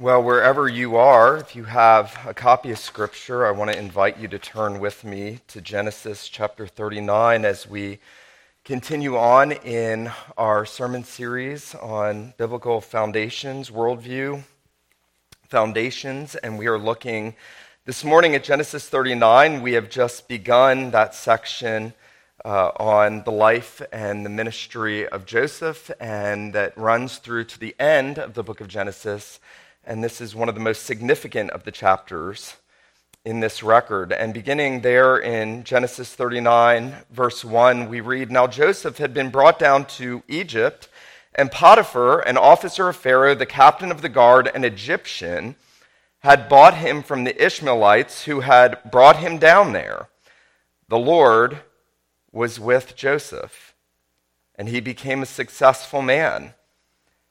Well, wherever you are, if you have a copy of Scripture, I want to invite you to turn with me to Genesis chapter 39 as we continue on in our sermon series on biblical foundations, worldview foundations, and we are looking this morning at Genesis 39. We have just begun that section uh, on the life and the ministry of Joseph, and that runs through to the end of the book of Genesis and this is one of the most significant of the chapters in this record. And beginning there in Genesis 39, verse 1, we read Now Joseph had been brought down to Egypt, and Potiphar, an officer of Pharaoh, the captain of the guard, an Egyptian, had bought him from the Ishmaelites who had brought him down there. The Lord was with Joseph, and he became a successful man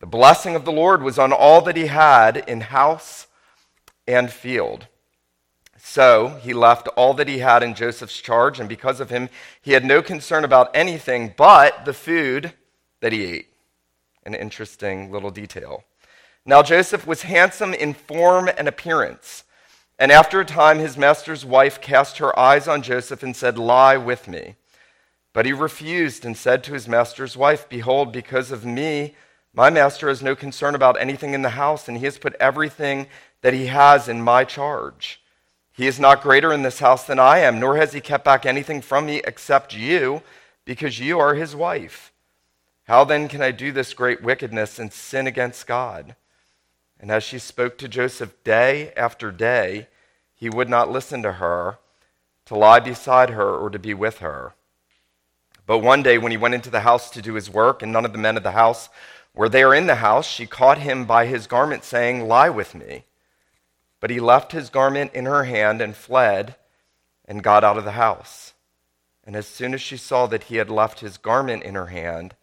The blessing of the Lord was on all that he had in house and field. So he left all that he had in Joseph's charge, and because of him, he had no concern about anything but the food that he ate. An interesting little detail. Now, Joseph was handsome in form and appearance. And after a time, his master's wife cast her eyes on Joseph and said, Lie with me. But he refused and said to his master's wife, Behold, because of me, my master has no concern about anything in the house, and he has put everything that he has in my charge. He is not greater in this house than I am, nor has he kept back anything from me except you, because you are his wife. How then can I do this great wickedness and sin against God? And as she spoke to Joseph day after day, he would not listen to her, to lie beside her, or to be with her. But one day, when he went into the house to do his work, and none of the men of the house were there in the house, she caught him by his garment, saying, Lie with me. But he left his garment in her hand and fled and got out of the house. And as soon as she saw that he had left his garment in her hand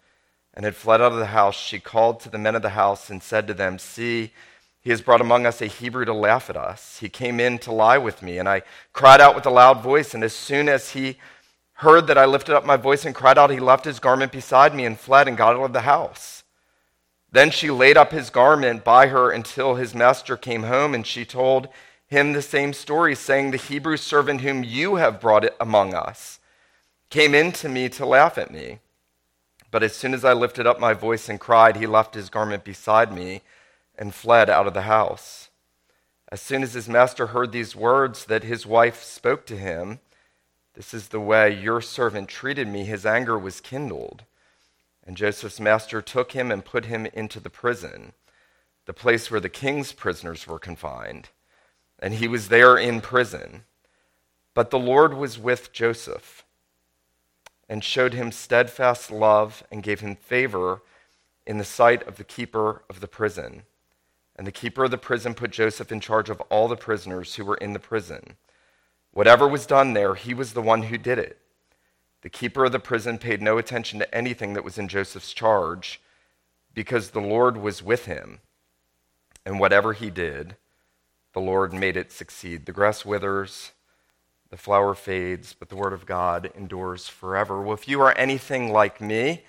and had fled out of the house, she called to the men of the house and said to them, See, he has brought among us a Hebrew to laugh at us. He came in to lie with me, and I cried out with a loud voice. And as soon as he heard that I lifted up my voice and cried out, he left his garment beside me and fled and got out of the house. Then she laid up his garment by her until his master came home, and she told him the same story, saying, The Hebrew servant whom you have brought among us came in to me to laugh at me. But as soon as I lifted up my voice and cried, he left his garment beside me and fled out of the house. As soon as his master heard these words that his wife spoke to him, This is the way your servant treated me, his anger was kindled. And Joseph's master took him and put him into the prison, the place where the king's prisoners were confined. And he was there in prison. But the Lord was with Joseph and showed him steadfast love and gave him favor in the sight of the keeper of the prison. And the keeper of the prison put Joseph in charge of all the prisoners who were in the prison. Whatever was done there, he was the one who did it. The keeper of the prison paid no attention to anything that was in Joseph's charge because the Lord was with him. And whatever he did, the Lord made it succeed. The grass withers, the flower fades, but the word of God endures forever. Well, if you are anything like me,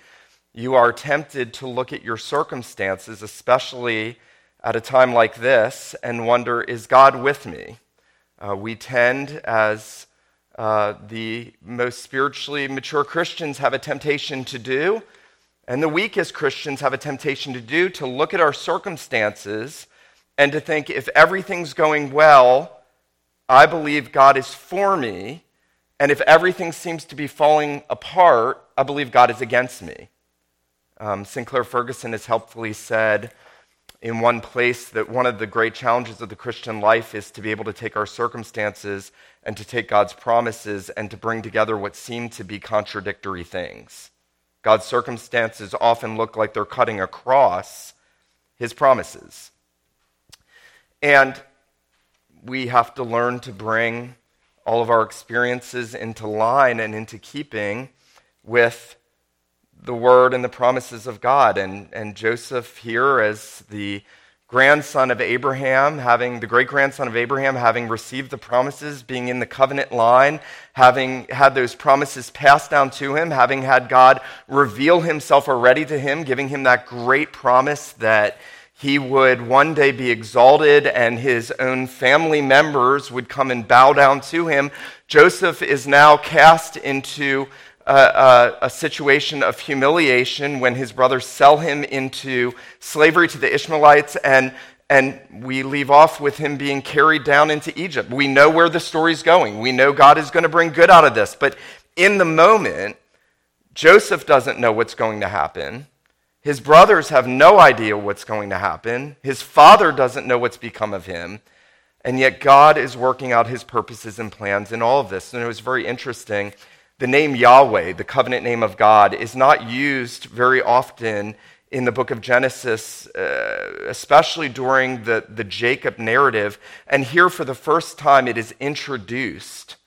you are tempted to look at your circumstances, especially at a time like this, and wonder, is God with me? Uh, we tend, as uh, the most spiritually mature Christians have a temptation to do, and the weakest Christians have a temptation to do, to look at our circumstances and to think if everything's going well, I believe God is for me, and if everything seems to be falling apart, I believe God is against me. Um, Sinclair Ferguson has helpfully said, in one place that one of the great challenges of the Christian life is to be able to take our circumstances and to take God's promises and to bring together what seem to be contradictory things. God's circumstances often look like they're cutting across his promises. And we have to learn to bring all of our experiences into line and into keeping with the word and the promises of God. And, and Joseph here, as the grandson of Abraham, having the great grandson of Abraham, having received the promises, being in the covenant line, having had those promises passed down to him, having had God reveal himself already to him, giving him that great promise that he would one day be exalted and his own family members would come and bow down to him. Joseph is now cast into a, a, situation of humiliation when his brothers sell him into slavery to the Ishmaelites, and, and we leave off with him being carried down into Egypt. We know where the story's going. We know God is going to bring good out of this. But in the moment, Joseph doesn't know what's going to happen. His brothers have no idea what's going to happen. His father doesn't know what's become of him. And yet, God is working out his purposes and plans in all of this. And it was very interesting the name Yahweh, the covenant name of God, is not used very often in the book of Genesis, uh, especially during the, the Jacob narrative. And here, for the first time, it is introduced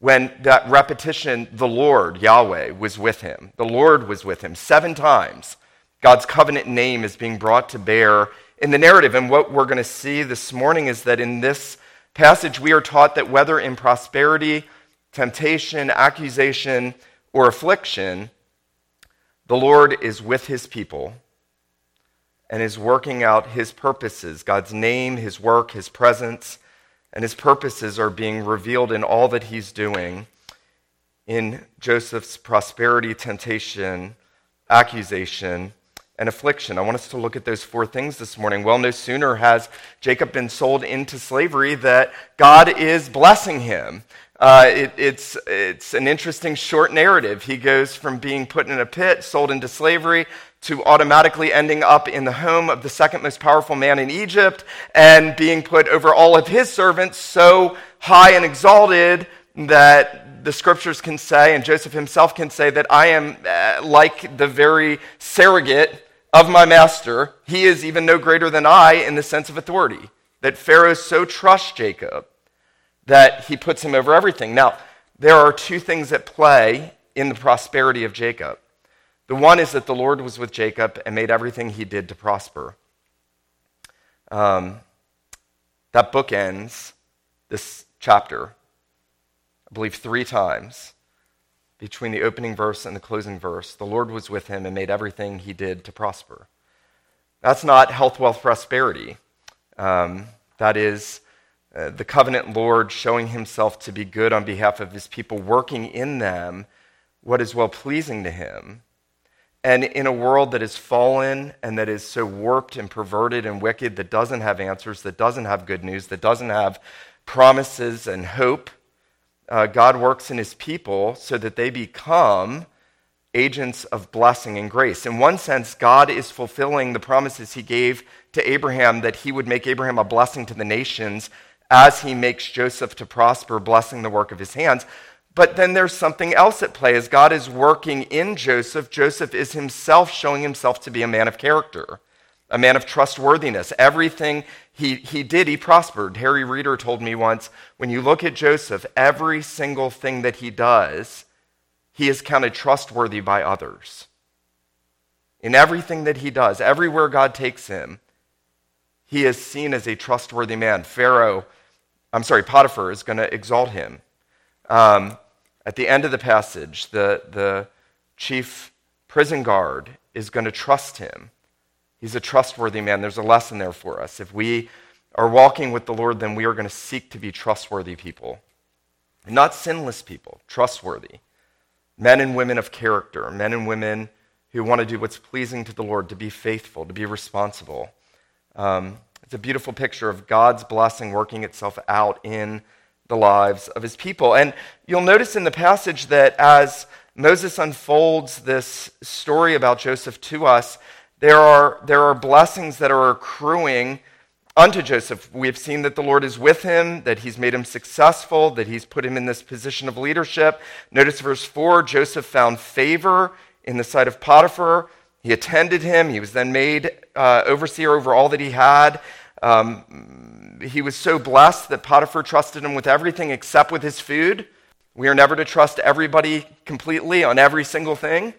when that repetition, the Lord, Yahweh, was with him. The Lord was with him. Seven times, God's covenant name is being brought to bear in the narrative. And what we're going to see this morning is that in this passage, we are taught that whether in prosperity temptation, accusation, or affliction, the Lord is with his people and is working out his purposes. God's name, his work, his presence, and his purposes are being revealed in all that he's doing in Joseph's prosperity, temptation, accusation, and affliction. I want us to look at those four things this morning. Well, no sooner has Jacob been sold into slavery that God is blessing him. Uh, it, it's, it's an interesting short narrative. He goes from being put in a pit, sold into slavery, to automatically ending up in the home of the second most powerful man in Egypt and being put over all of his servants so high and exalted that the scriptures can say, and Joseph himself can say, that I am uh, like the very surrogate of my master. He is even no greater than I in the sense of authority. That Pharaoh so trusts Jacob that he puts him over everything. Now, there are two things at play in the prosperity of Jacob. The one is that the Lord was with Jacob and made everything he did to prosper. Um, that book ends this chapter, I believe, three times between the opening verse and the closing verse. The Lord was with him and made everything he did to prosper. That's not health, wealth, prosperity. Um, that is uh, the covenant Lord showing himself to be good on behalf of his people, working in them what is well pleasing to him. And in a world that is fallen and that is so warped and perverted and wicked, that doesn't have answers, that doesn't have good news, that doesn't have promises and hope, uh, God works in his people so that they become agents of blessing and grace. In one sense, God is fulfilling the promises he gave to Abraham that he would make Abraham a blessing to the nations as he makes Joseph to prosper, blessing the work of his hands. But then there's something else at play. As God is working in Joseph, Joseph is himself showing himself to be a man of character, a man of trustworthiness. Everything he, he did, he prospered. Harry Reeder told me once when you look at Joseph, every single thing that he does, he is counted trustworthy by others. In everything that he does, everywhere God takes him, he is seen as a trustworthy man. Pharaoh I'm sorry, Potiphar is going to exalt him. Um, at the end of the passage, the, the chief prison guard is going to trust him. He's a trustworthy man. There's a lesson there for us. If we are walking with the Lord, then we are going to seek to be trustworthy people. Not sinless people, trustworthy. Men and women of character, men and women who want to do what's pleasing to the Lord, to be faithful, to be responsible. Um, it's a beautiful picture of God's blessing working itself out in the lives of his people. And you'll notice in the passage that as Moses unfolds this story about Joseph to us, there are, there are blessings that are accruing unto Joseph. We have seen that the Lord is with him, that he's made him successful, that he's put him in this position of leadership. Notice verse 4 Joseph found favor in the sight of Potiphar, he attended him. He was then made uh, overseer over all that he had. Um, he was so blessed that Potiphar trusted him with everything except with his food. We are never to trust everybody completely on every single thing.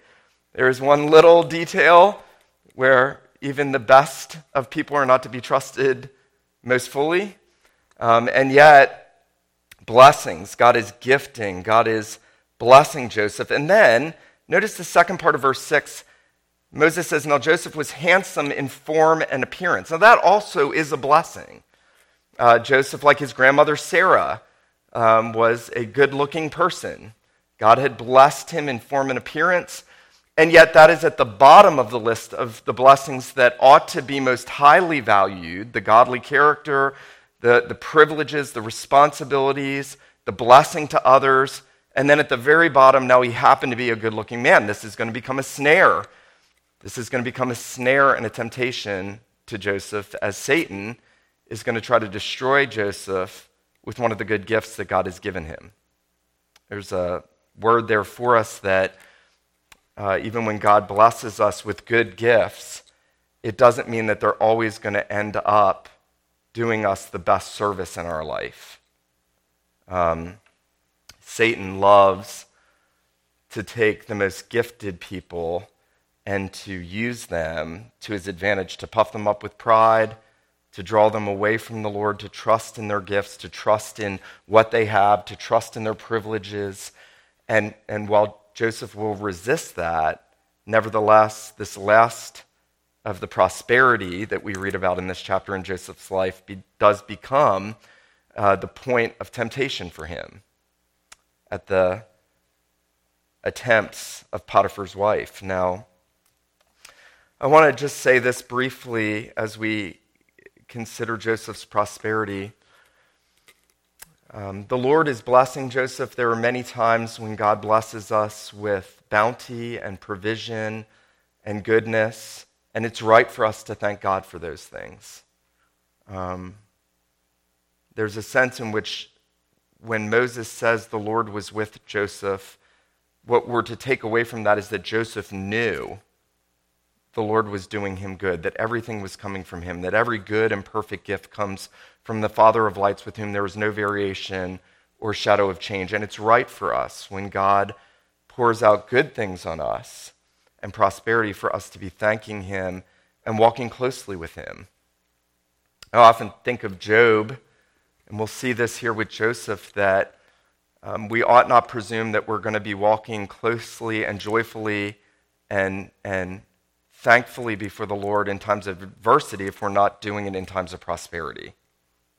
There is one little detail where even the best of people are not to be trusted most fully. Um, and yet, blessings, God is gifting, God is blessing Joseph. And then, notice the second part of verse 6. Moses says, Now Joseph was handsome in form and appearance. Now, that also is a blessing. Uh, Joseph, like his grandmother Sarah, um, was a good looking person. God had blessed him in form and appearance. And yet, that is at the bottom of the list of the blessings that ought to be most highly valued the godly character, the, the privileges, the responsibilities, the blessing to others. And then at the very bottom, now he happened to be a good looking man. This is going to become a snare. This is going to become a snare and a temptation to Joseph as Satan is going to try to destroy Joseph with one of the good gifts that God has given him. There's a word there for us that uh, even when God blesses us with good gifts, it doesn't mean that they're always going to end up doing us the best service in our life. Um, Satan loves to take the most gifted people and to use them to his advantage, to puff them up with pride, to draw them away from the Lord, to trust in their gifts, to trust in what they have, to trust in their privileges. And, and while Joseph will resist that. Nevertheless, this last of the prosperity that we read about in this chapter in Joseph's life be, does become uh, the point of temptation for him at the attempts of Potiphar's wife. Now, I want to just say this briefly as we consider Joseph's prosperity. Um, the Lord is blessing Joseph. There are many times when God blesses us with bounty and provision and goodness, and it's right for us to thank God for those things. Um, there's a sense in which when Moses says the Lord was with Joseph, what we're to take away from that is that Joseph knew the Lord was doing him good, that everything was coming from him, that every good and perfect gift comes from the Father of lights with whom there is no variation or shadow of change. And it's right for us when God pours out good things on us and prosperity for us to be thanking him and walking closely with him. I often think of Job, and we'll see this here with Joseph, that um, we ought not presume that we're going to be walking closely and joyfully and, and thankfully before the Lord in times of adversity if we're not doing it in times of prosperity.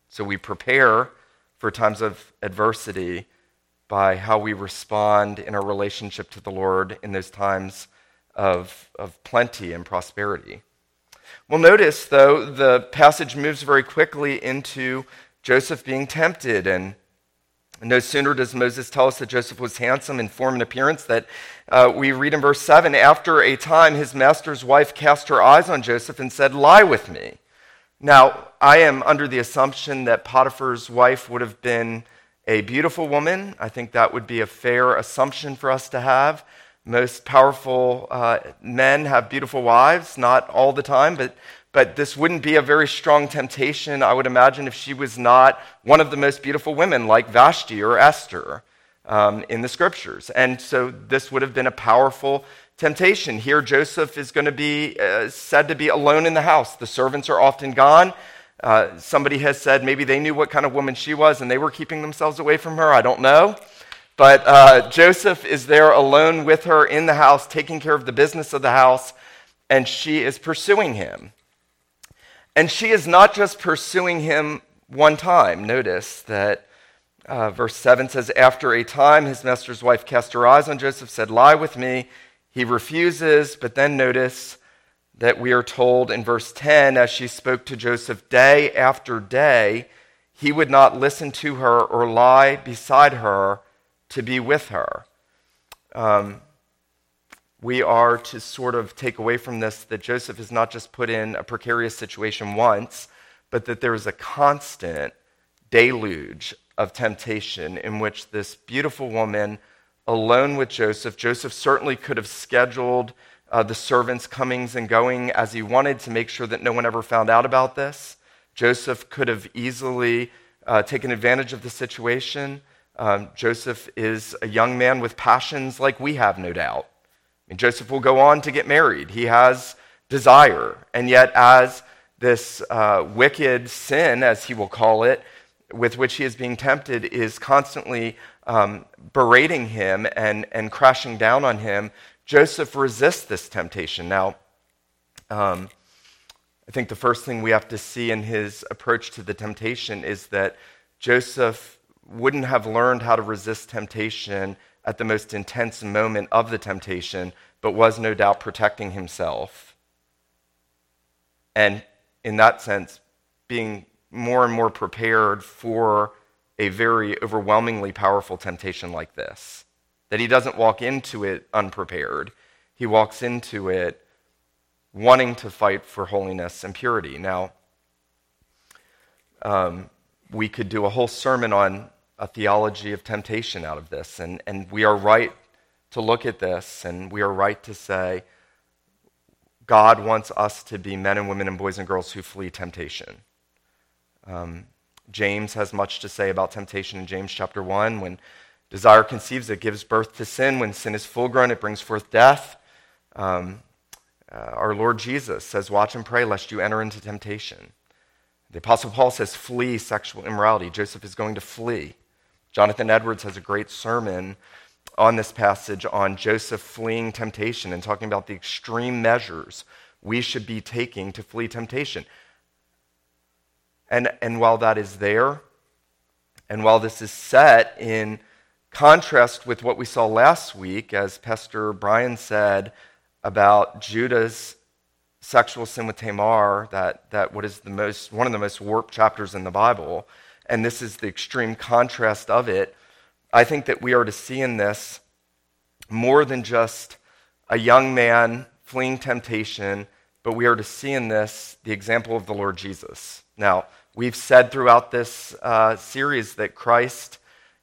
So we prepare for times of adversity by how we respond in our relationship to the Lord in those times of, of plenty and prosperity. Well, notice, though, the passage moves very quickly into Joseph being tempted and no sooner does Moses tell us that Joseph was handsome in form and appearance that uh, we read in verse 7 after a time, his master's wife cast her eyes on Joseph and said, Lie with me. Now, I am under the assumption that Potiphar's wife would have been a beautiful woman. I think that would be a fair assumption for us to have. Most powerful uh, men have beautiful wives, not all the time, but but this wouldn't be a very strong temptation, I would imagine, if she was not one of the most beautiful women, like Vashti or Esther um, in the scriptures. And so this would have been a powerful temptation. Here, Joseph is going to be uh, said to be alone in the house. The servants are often gone. Uh, somebody has said maybe they knew what kind of woman she was and they were keeping themselves away from her. I don't know. But uh, Joseph is there alone with her in the house, taking care of the business of the house, and she is pursuing him. And she is not just pursuing him one time. Notice that uh, verse 7 says, After a time, his master's wife cast her eyes on Joseph, said, Lie with me. He refuses, but then notice that we are told in verse 10 as she spoke to Joseph day after day, he would not listen to her or lie beside her to be with her. Um, we are to sort of take away from this that Joseph is not just put in a precarious situation once, but that there is a constant deluge of temptation in which this beautiful woman, alone with Joseph, Joseph certainly could have scheduled uh, the servants' comings and going as he wanted to make sure that no one ever found out about this, Joseph could have easily uh, taken advantage of the situation. Um, Joseph is a young man with passions like we have, no doubt. Mean, Joseph will go on to get married. He has desire. And yet, as this uh, wicked sin, as he will call it, with which he is being tempted, is constantly um, berating him and, and crashing down on him, Joseph resists this temptation. Now, um, I think the first thing we have to see in his approach to the temptation is that Joseph wouldn't have learned how to resist temptation at the most intense moment of the temptation, but was no doubt protecting himself. And in that sense, being more and more prepared for a very overwhelmingly powerful temptation like this. That he doesn't walk into it unprepared, he walks into it wanting to fight for holiness and purity. Now, um, we could do a whole sermon on a theology of temptation out of this, and, and we are right to look at this, and we are right to say God wants us to be men and women and boys and girls who flee temptation. Um, James has much to say about temptation in James chapter 1. When desire conceives, it gives birth to sin. When sin is full grown, it brings forth death. Um, uh, our Lord Jesus says, Watch and pray lest you enter into temptation. The Apostle Paul says, Flee sexual immorality. Joseph is going to flee. Jonathan Edwards has a great sermon on this passage on Joseph fleeing temptation and talking about the extreme measures we should be taking to flee temptation. And, and while that is there, and while this is set in contrast with what we saw last week, as Pastor Brian said, about Judah's sexual sin with Tamar, that, that what is the most, one of the most warped chapters in the Bible, and this is the extreme contrast of it, I think that we are to see in this more than just a young man fleeing temptation, but we are to see in this the example of the Lord Jesus. Now, we've said throughout this uh, series that Christ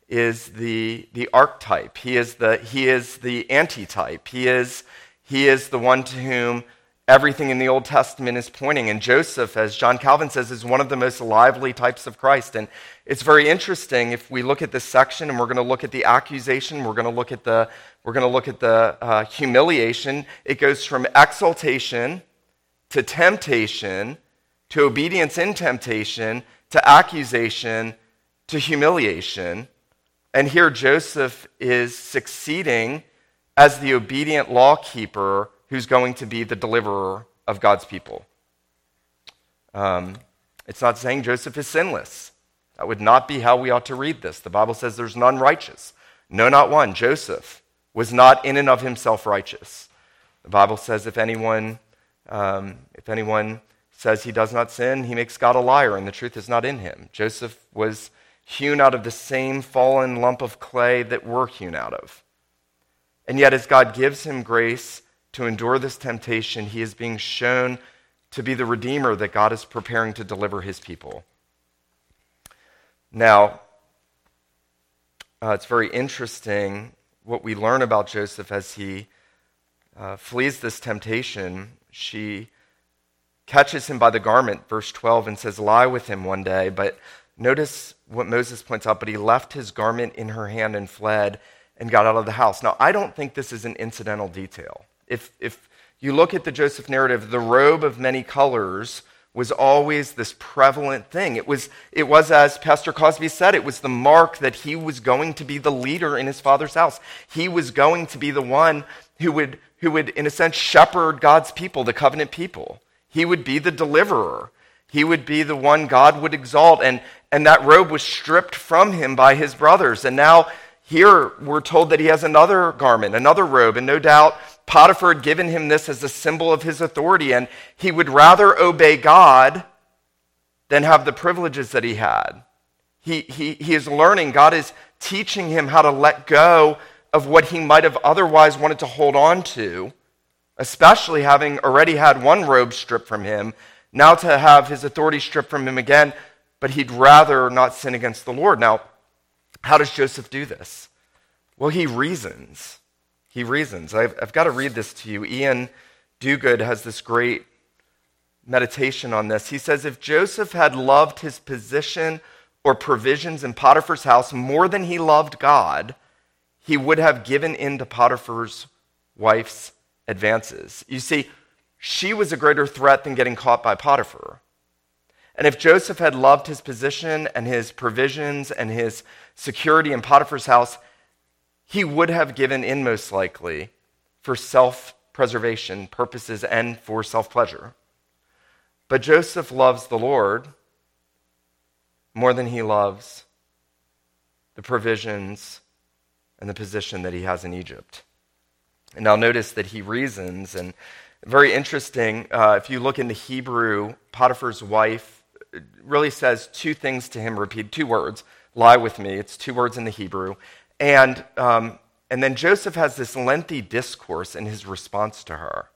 is the, the archetype, he is the, he is the antitype, he is he is the one to whom everything in the Old Testament is pointing. And Joseph, as John Calvin says, is one of the most lively types of Christ. And it's very interesting if we look at this section and we're going to look at the accusation, we're going to look at the, we're going to look at the uh, humiliation. It goes from exaltation to temptation to obedience in temptation to accusation to humiliation. And here Joseph is succeeding as the obedient lawkeeper who's going to be the deliverer of God's people. Um, it's not saying Joseph is sinless. That would not be how we ought to read this. The Bible says there's none righteous. No, not one. Joseph was not in and of himself righteous. The Bible says if anyone, um, if anyone says he does not sin, he makes God a liar, and the truth is not in him. Joseph was hewn out of the same fallen lump of clay that we're hewn out of. And yet, as God gives him grace to endure this temptation, he is being shown to be the Redeemer that God is preparing to deliver his people. Now, uh, it's very interesting what we learn about Joseph as he uh, flees this temptation. She catches him by the garment, verse 12, and says, Lie with him one day. But notice what Moses points out, but he left his garment in her hand and fled and got out of the house. Now, I don't think this is an incidental detail. If, if you look at the Joseph narrative, the robe of many colors was always this prevalent thing. It was, it was, as Pastor Cosby said, it was the mark that he was going to be the leader in his father's house. He was going to be the one who would, who would in a sense, shepherd God's people, the covenant people. He would be the deliverer. He would be the one God would exalt. And, and that robe was stripped from him by his brothers. And now here we're told that he has another garment, another robe, and no doubt Potiphar had given him this as a symbol of his authority, and he would rather obey God than have the privileges that he had. He, he, he is learning, God is teaching him how to let go of what he might have otherwise wanted to hold on to, especially having already had one robe stripped from him, now to have his authority stripped from him again, but he'd rather not sin against the Lord. Now, how does Joseph do this? Well, he reasons. He reasons. I've, I've got to read this to you. Iain Duguid has this great meditation on this. He says, If Joseph had loved his position or provisions in Potiphar's house more than he loved God, he would have given in to Potiphar's wife's advances. You see, she was a greater threat than getting caught by Potiphar. And if Joseph had loved his position and his provisions and his security in Potiphar's house, he would have given in most likely for self preservation purposes and for self pleasure. But Joseph loves the Lord more than he loves the provisions and the position that he has in Egypt. And now notice that he reasons, and very interesting, uh, if you look in the Hebrew, Potiphar's wife really says two things to him, repeat two words lie with me. It's two words in the Hebrew. And, um, and then Joseph has this lengthy discourse in his response to her.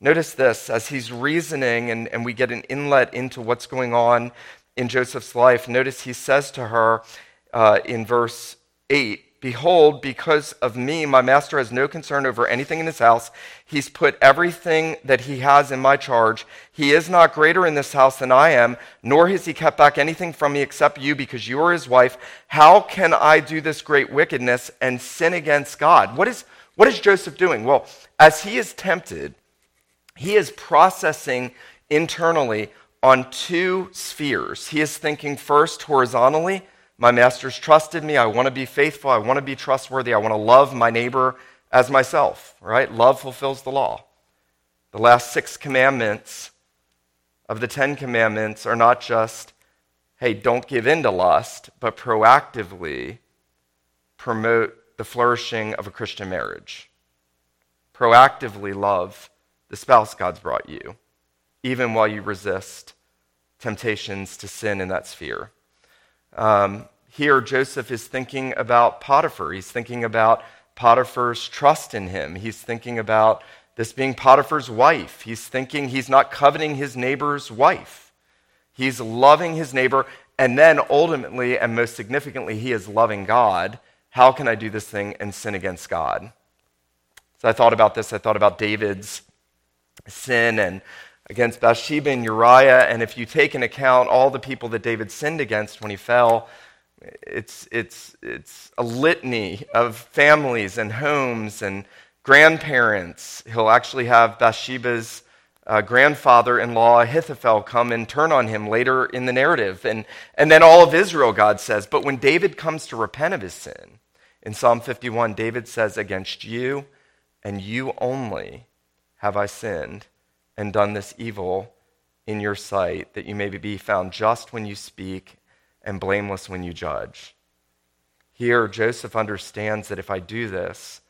Notice this as he's reasoning, and, and we get an inlet into what's going on in Joseph's life. Notice he says to her uh, in verse 8, Behold, because of me, my master has no concern over anything in his house. He's put everything that he has in my charge. He is not greater in this house than I am, nor has he kept back anything from me except you, because you are his wife. How can I do this great wickedness and sin against God? What is, what is Joseph doing? Well, as he is tempted, he is processing internally on two spheres. He is thinking first horizontally my master's trusted me. I want to be faithful. I want to be trustworthy. I want to love my neighbor as myself, right? Love fulfills the law. The last six commandments of the Ten Commandments are not just, hey, don't give in to lust, but proactively promote the flourishing of a Christian marriage. Proactively love the spouse God's brought you, even while you resist temptations to sin in that sphere. Um, here, Joseph is thinking about Potiphar. He's thinking about Potiphar's trust in him. He's thinking about this being Potiphar's wife. He's thinking he's not coveting his neighbor's wife. He's loving his neighbor. And then ultimately, and most significantly, he is loving God. How can I do this thing and sin against God? So I thought about this. I thought about David's sin and against Bathsheba and Uriah. And if you take into account all the people that David sinned against when he fell, it's, it's, it's a litany of families and homes and grandparents. He'll actually have Bathsheba's uh, grandfather in law, Ahithophel, come and turn on him later in the narrative. And, and then all of Israel, God says. But when David comes to repent of his sin, in Psalm 51, David says, Against you and you only have I sinned and done this evil in your sight, that you may be found just when you speak and blameless when you judge. Here, Joseph understands that if I do this,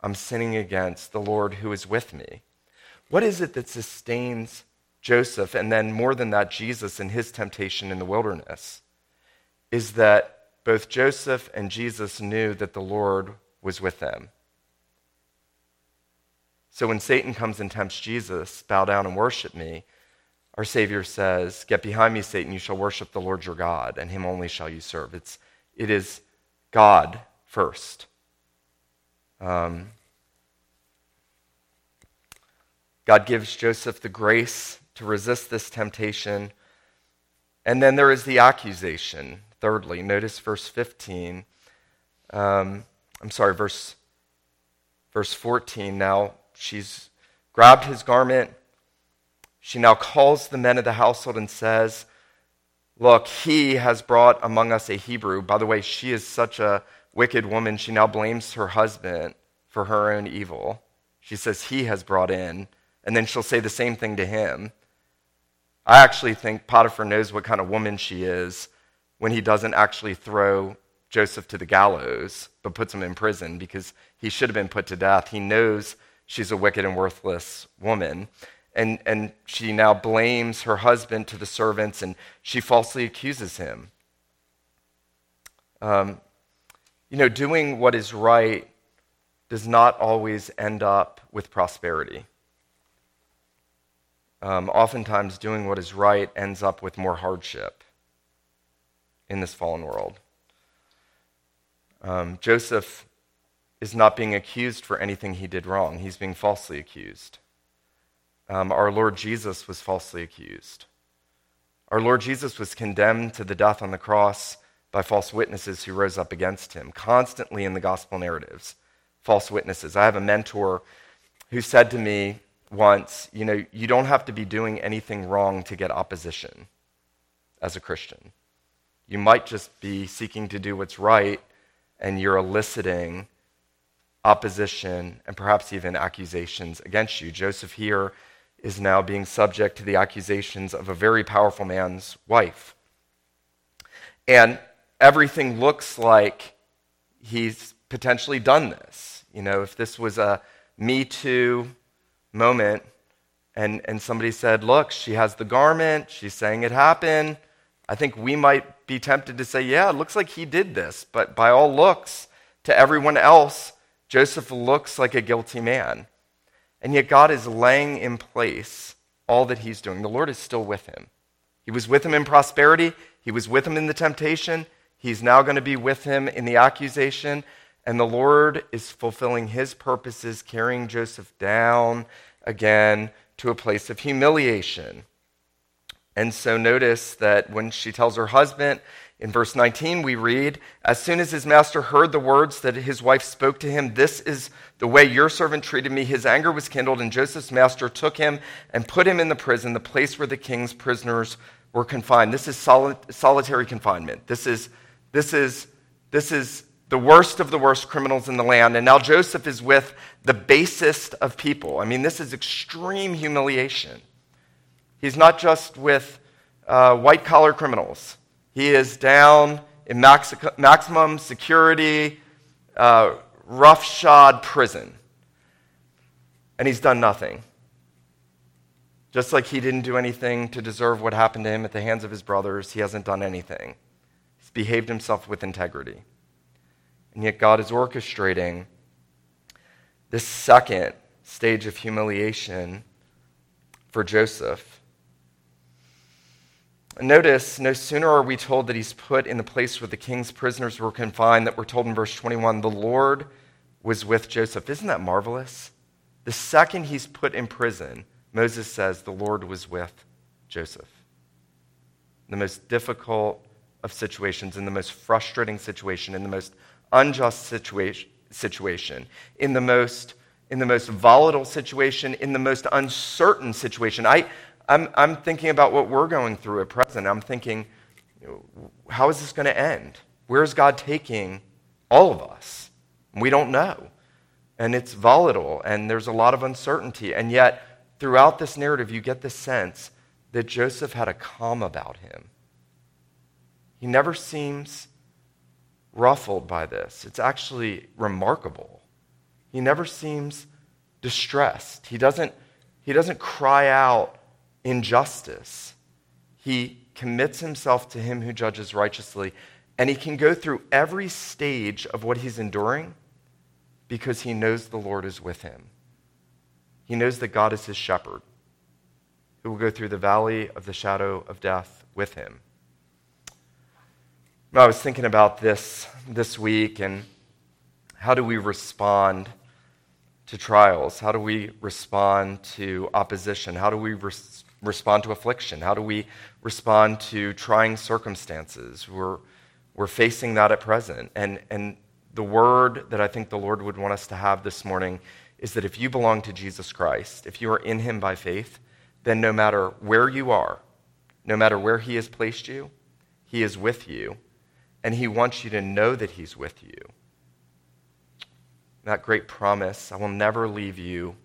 I'm sinning against the Lord who is with me. What is it that sustains Joseph, and then more than that, Jesus in his temptation in the wilderness? Is that both Joseph and Jesus knew that the Lord was with them. So when Satan comes and tempts Jesus, bow down and worship me, our Savior says, Get behind me, Satan, you shall worship the Lord your God, and him only shall you serve. It's, it is God first. Um, God gives Joseph the grace to resist this temptation. And then there is the accusation. Thirdly, notice verse 15. Um, I'm sorry, verse, verse 14. Now, She's grabbed his garment. She now calls the men of the household and says, Look, he has brought among us a Hebrew. By the way, she is such a wicked woman. She now blames her husband for her own evil. She says, He has brought in. And then she'll say the same thing to him. I actually think Potiphar knows what kind of woman she is when he doesn't actually throw Joseph to the gallows, but puts him in prison because he should have been put to death. He knows she's a wicked and worthless woman. And, and she now blames her husband to the servants and she falsely accuses him. Um, you know, doing what is right does not always end up with prosperity. Um, oftentimes, doing what is right ends up with more hardship in this fallen world. Um, Joseph is not being accused for anything he did wrong, he's being falsely accused. Um, our Lord Jesus was falsely accused. Our Lord Jesus was condemned to the death on the cross by false witnesses who rose up against him, constantly in the gospel narratives. False witnesses. I have a mentor who said to me once, You know, you don't have to be doing anything wrong to get opposition as a Christian. You might just be seeking to do what's right, and you're eliciting opposition and perhaps even accusations against you. Joseph here is now being subject to the accusations of a very powerful man's wife. And everything looks like he's potentially done this. You know, if this was a Me Too moment and, and somebody said, Look, she has the garment, she's saying it happened, I think we might be tempted to say, Yeah, it looks like he did this. But by all looks, to everyone else, Joseph looks like a guilty man. And yet God is laying in place all that he's doing. The Lord is still with him. He was with him in prosperity, he was with him in the temptation, he's now going to be with him in the accusation. And the Lord is fulfilling his purposes, carrying Joseph down again to a place of humiliation. And so notice that when she tells her husband, in verse 19, we read, As soon as his master heard the words that his wife spoke to him, This is the way your servant treated me, his anger was kindled, and Joseph's master took him and put him in the prison, the place where the king's prisoners were confined. This is soli- solitary confinement. This is, this, is, this is the worst of the worst criminals in the land. And now Joseph is with the basest of people. I mean, this is extreme humiliation. He's not just with uh, white collar criminals. He is down in max- maximum security, uh, roughshod prison. And he's done nothing. Just like he didn't do anything to deserve what happened to him at the hands of his brothers, he hasn't done anything. He's behaved himself with integrity. And yet, God is orchestrating this second stage of humiliation for Joseph Notice, no sooner are we told that he's put in the place where the king's prisoners were confined, that we're told in verse 21 the Lord was with Joseph. Isn't that marvelous? The second he's put in prison, Moses says the Lord was with Joseph. The most difficult of situations, in the most frustrating situation, in the most unjust situation, situation in the most in the most volatile situation, in the most uncertain situation. I, I'm, I'm thinking about what we're going through at present. I'm thinking, how is this going to end? Where's God taking all of us? We don't know. And it's volatile, and there's a lot of uncertainty. And yet, throughout this narrative, you get the sense that Joseph had a calm about him. He never seems ruffled by this. It's actually remarkable. He never seems distressed. He doesn't, he doesn't cry out injustice, he commits himself to him who judges righteously. And he can go through every stage of what he's enduring because he knows the Lord is with him. He knows that God is his shepherd who will go through the valley of the shadow of death with him. I was thinking about this this week and how do we respond to trials? How do we respond to opposition? How do we res- respond to affliction? How do we respond to trying circumstances? We're, we're facing that at present. And, and the word that I think the Lord would want us to have this morning is that if you belong to Jesus Christ, if you are in Him by faith, then no matter where you are, no matter where He has placed you, He is with you, and He wants you to know that He's with you. That great promise, I will never leave you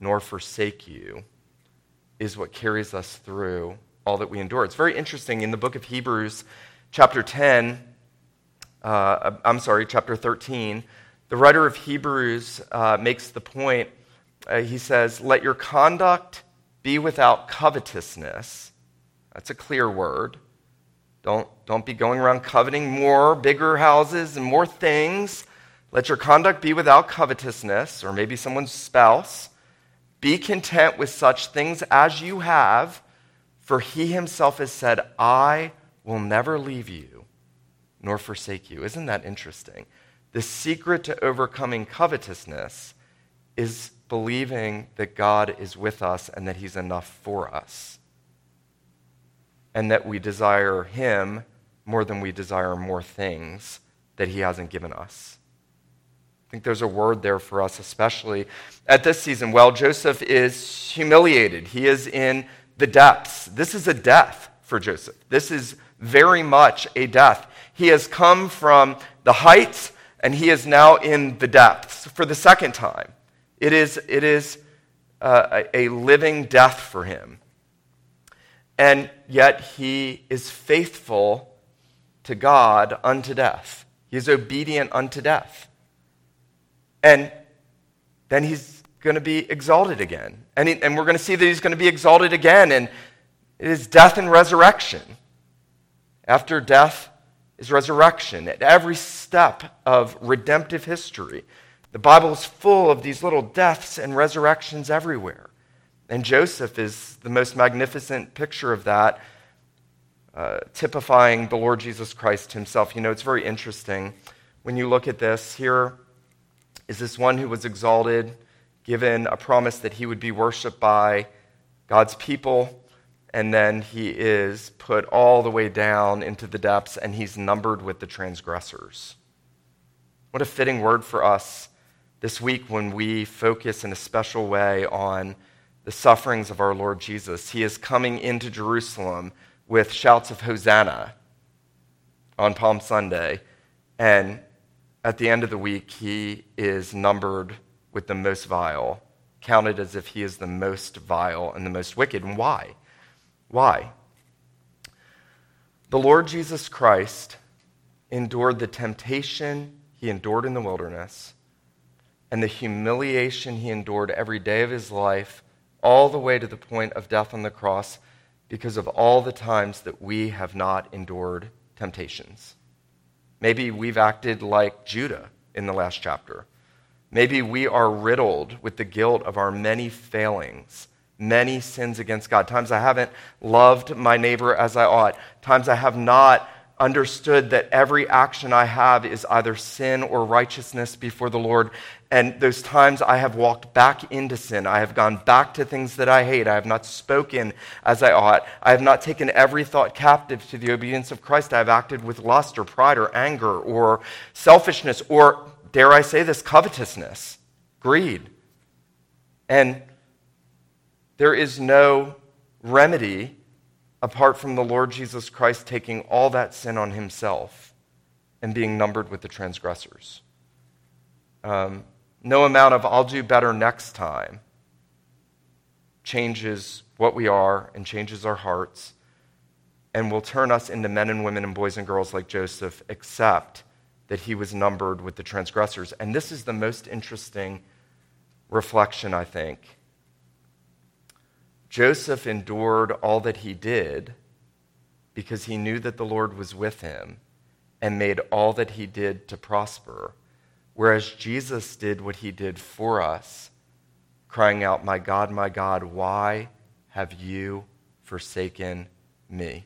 nor forsake you is what carries us through all that we endure. It's very interesting in the book of Hebrews, chapter 10, uh, I'm sorry, chapter 13, the writer of Hebrews uh, makes the point. Uh, he says, Let your conduct be without covetousness. That's a clear word. Don't, don't be going around coveting more, bigger houses, and more things. Let your conduct be without covetousness, or maybe someone's spouse. Be content with such things as you have, for he himself has said, I will never leave you nor forsake you. Isn't that interesting? The secret to overcoming covetousness is believing that God is with us and that He's enough for us. And that we desire Him more than we desire more things that He hasn't given us. I think there's a word there for us, especially at this season. Well, Joseph is humiliated, he is in the depths. This is a death for Joseph. This is very much a death. He has come from the heights and he is now in the depths for the second time. It is, it is uh, a, a living death for him. And yet he is faithful to God unto death. He is obedient unto death. And then he's going to be exalted again. And, he, and we're going to see that he's going to be exalted again. And it is death and resurrection. After death is resurrection. At every step of redemptive history, the Bible is full of these little deaths and resurrections everywhere. And Joseph is the most magnificent picture of that, uh, typifying the Lord Jesus Christ himself. You know, it's very interesting when you look at this. Here is this one who was exalted, given a promise that he would be worshiped by God's people and then he is put all the way down into the depths and he's numbered with the transgressors. What a fitting word for us this week when we focus in a special way on the sufferings of our Lord Jesus. He is coming into Jerusalem with shouts of Hosanna on Palm Sunday, and at the end of the week, he is numbered with the most vile, counted as if he is the most vile and the most wicked. And why? Why? The Lord Jesus Christ endured the temptation he endured in the wilderness and the humiliation he endured every day of his life, all the way to the point of death on the cross, because of all the times that we have not endured temptations. Maybe we've acted like Judah in the last chapter. Maybe we are riddled with the guilt of our many failings many sins against God. Times I haven't loved my neighbor as I ought. Times I have not understood that every action I have is either sin or righteousness before the Lord. And those times I have walked back into sin. I have gone back to things that I hate. I have not spoken as I ought. I have not taken every thought captive to the obedience of Christ. I have acted with lust or pride or anger or selfishness or, dare I say this, covetousness, greed. And there is no remedy apart from the Lord Jesus Christ taking all that sin on himself and being numbered with the transgressors. Um, no amount of I'll do better next time changes what we are and changes our hearts and will turn us into men and women and boys and girls like Joseph, except that he was numbered with the transgressors. And this is the most interesting reflection, I think Joseph endured all that he did because he knew that the Lord was with him and made all that he did to prosper. Whereas Jesus did what he did for us, crying out, My God, my God, why have you forsaken me?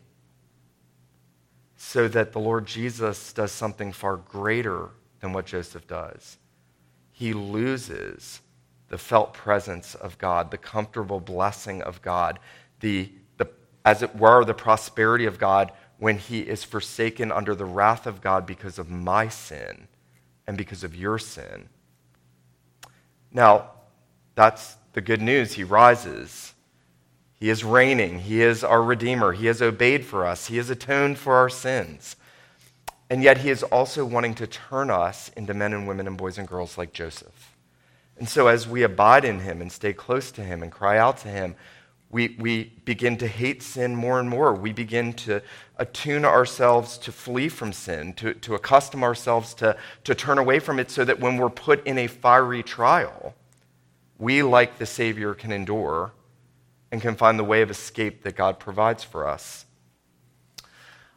So that the Lord Jesus does something far greater than what Joseph does. He loses the felt presence of God, the comfortable blessing of God, the, the, as it were, the prosperity of God when he is forsaken under the wrath of God because of my sin and because of your sin. Now, that's the good news. He rises. He is reigning. He is our Redeemer. He has obeyed for us. He has atoned for our sins. And yet, He is also wanting to turn us into men and women and boys and girls like Joseph. And so, as we abide in Him and stay close to Him and cry out to Him, we, we begin to hate sin more and more. We begin to attune ourselves to flee from sin, to, to accustom ourselves to, to turn away from it, so that when we're put in a fiery trial, we, like the Savior, can endure and can find the way of escape that God provides for us.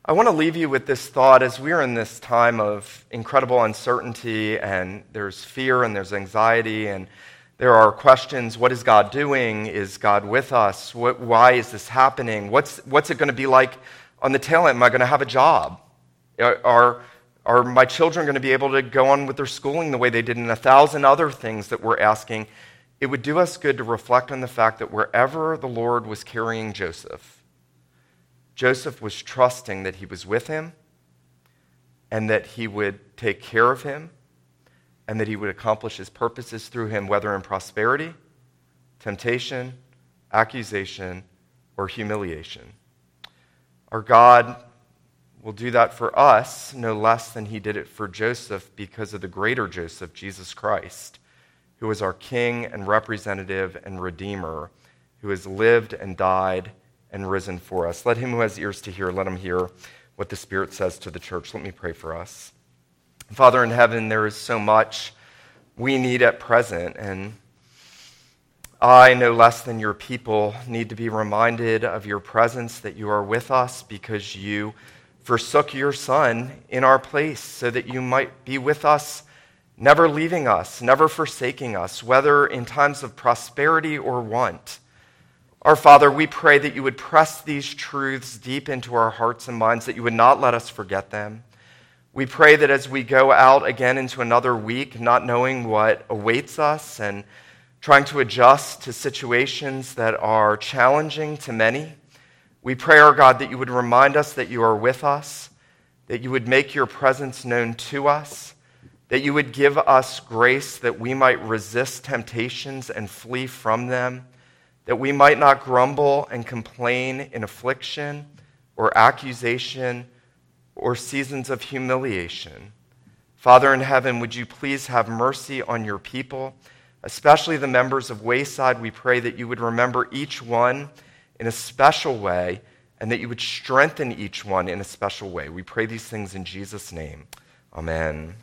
I want to leave you with this thought as we're in this time of incredible uncertainty and there's fear and there's anxiety and there are questions what is God doing? Is God with us? What, why is this happening? What's, what's it going to be like on the tail end? Am I going to have a job? Are, are my children going to be able to go on with their schooling the way they did and a thousand other things that we're asking? it would do us good to reflect on the fact that wherever the Lord was carrying Joseph, Joseph was trusting that he was with him and that he would take care of him and that he would accomplish his purposes through him, whether in prosperity, temptation, accusation, or humiliation. Our God will do that for us no less than he did it for Joseph because of the greater Joseph, Jesus Christ, who is our King and representative and Redeemer, who has lived and died and risen for us. Let him who has ears to hear, let him hear what the Spirit says to the church. Let me pray for us. Father in heaven, there is so much we need at present, and I, no less than your people, need to be reminded of your presence, that you are with us because you forsook your Son in our place so that you might be with us, never leaving us, never forsaking us, whether in times of prosperity or want. Our Father, we pray that you would press these truths deep into our hearts and minds, that you would not let us forget them. We pray that as we go out again into another week, not knowing what awaits us and trying to adjust to situations that are challenging to many, we pray, our God, that you would remind us that you are with us, that you would make your presence known to us, that you would give us grace that we might resist temptations and flee from them, that we might not grumble and complain in affliction or accusation or seasons of humiliation. Father in heaven, would you please have mercy on your people, especially the members of Wayside? We pray that you would remember each one in a special way and that you would strengthen each one in a special way. We pray these things in Jesus' name. Amen.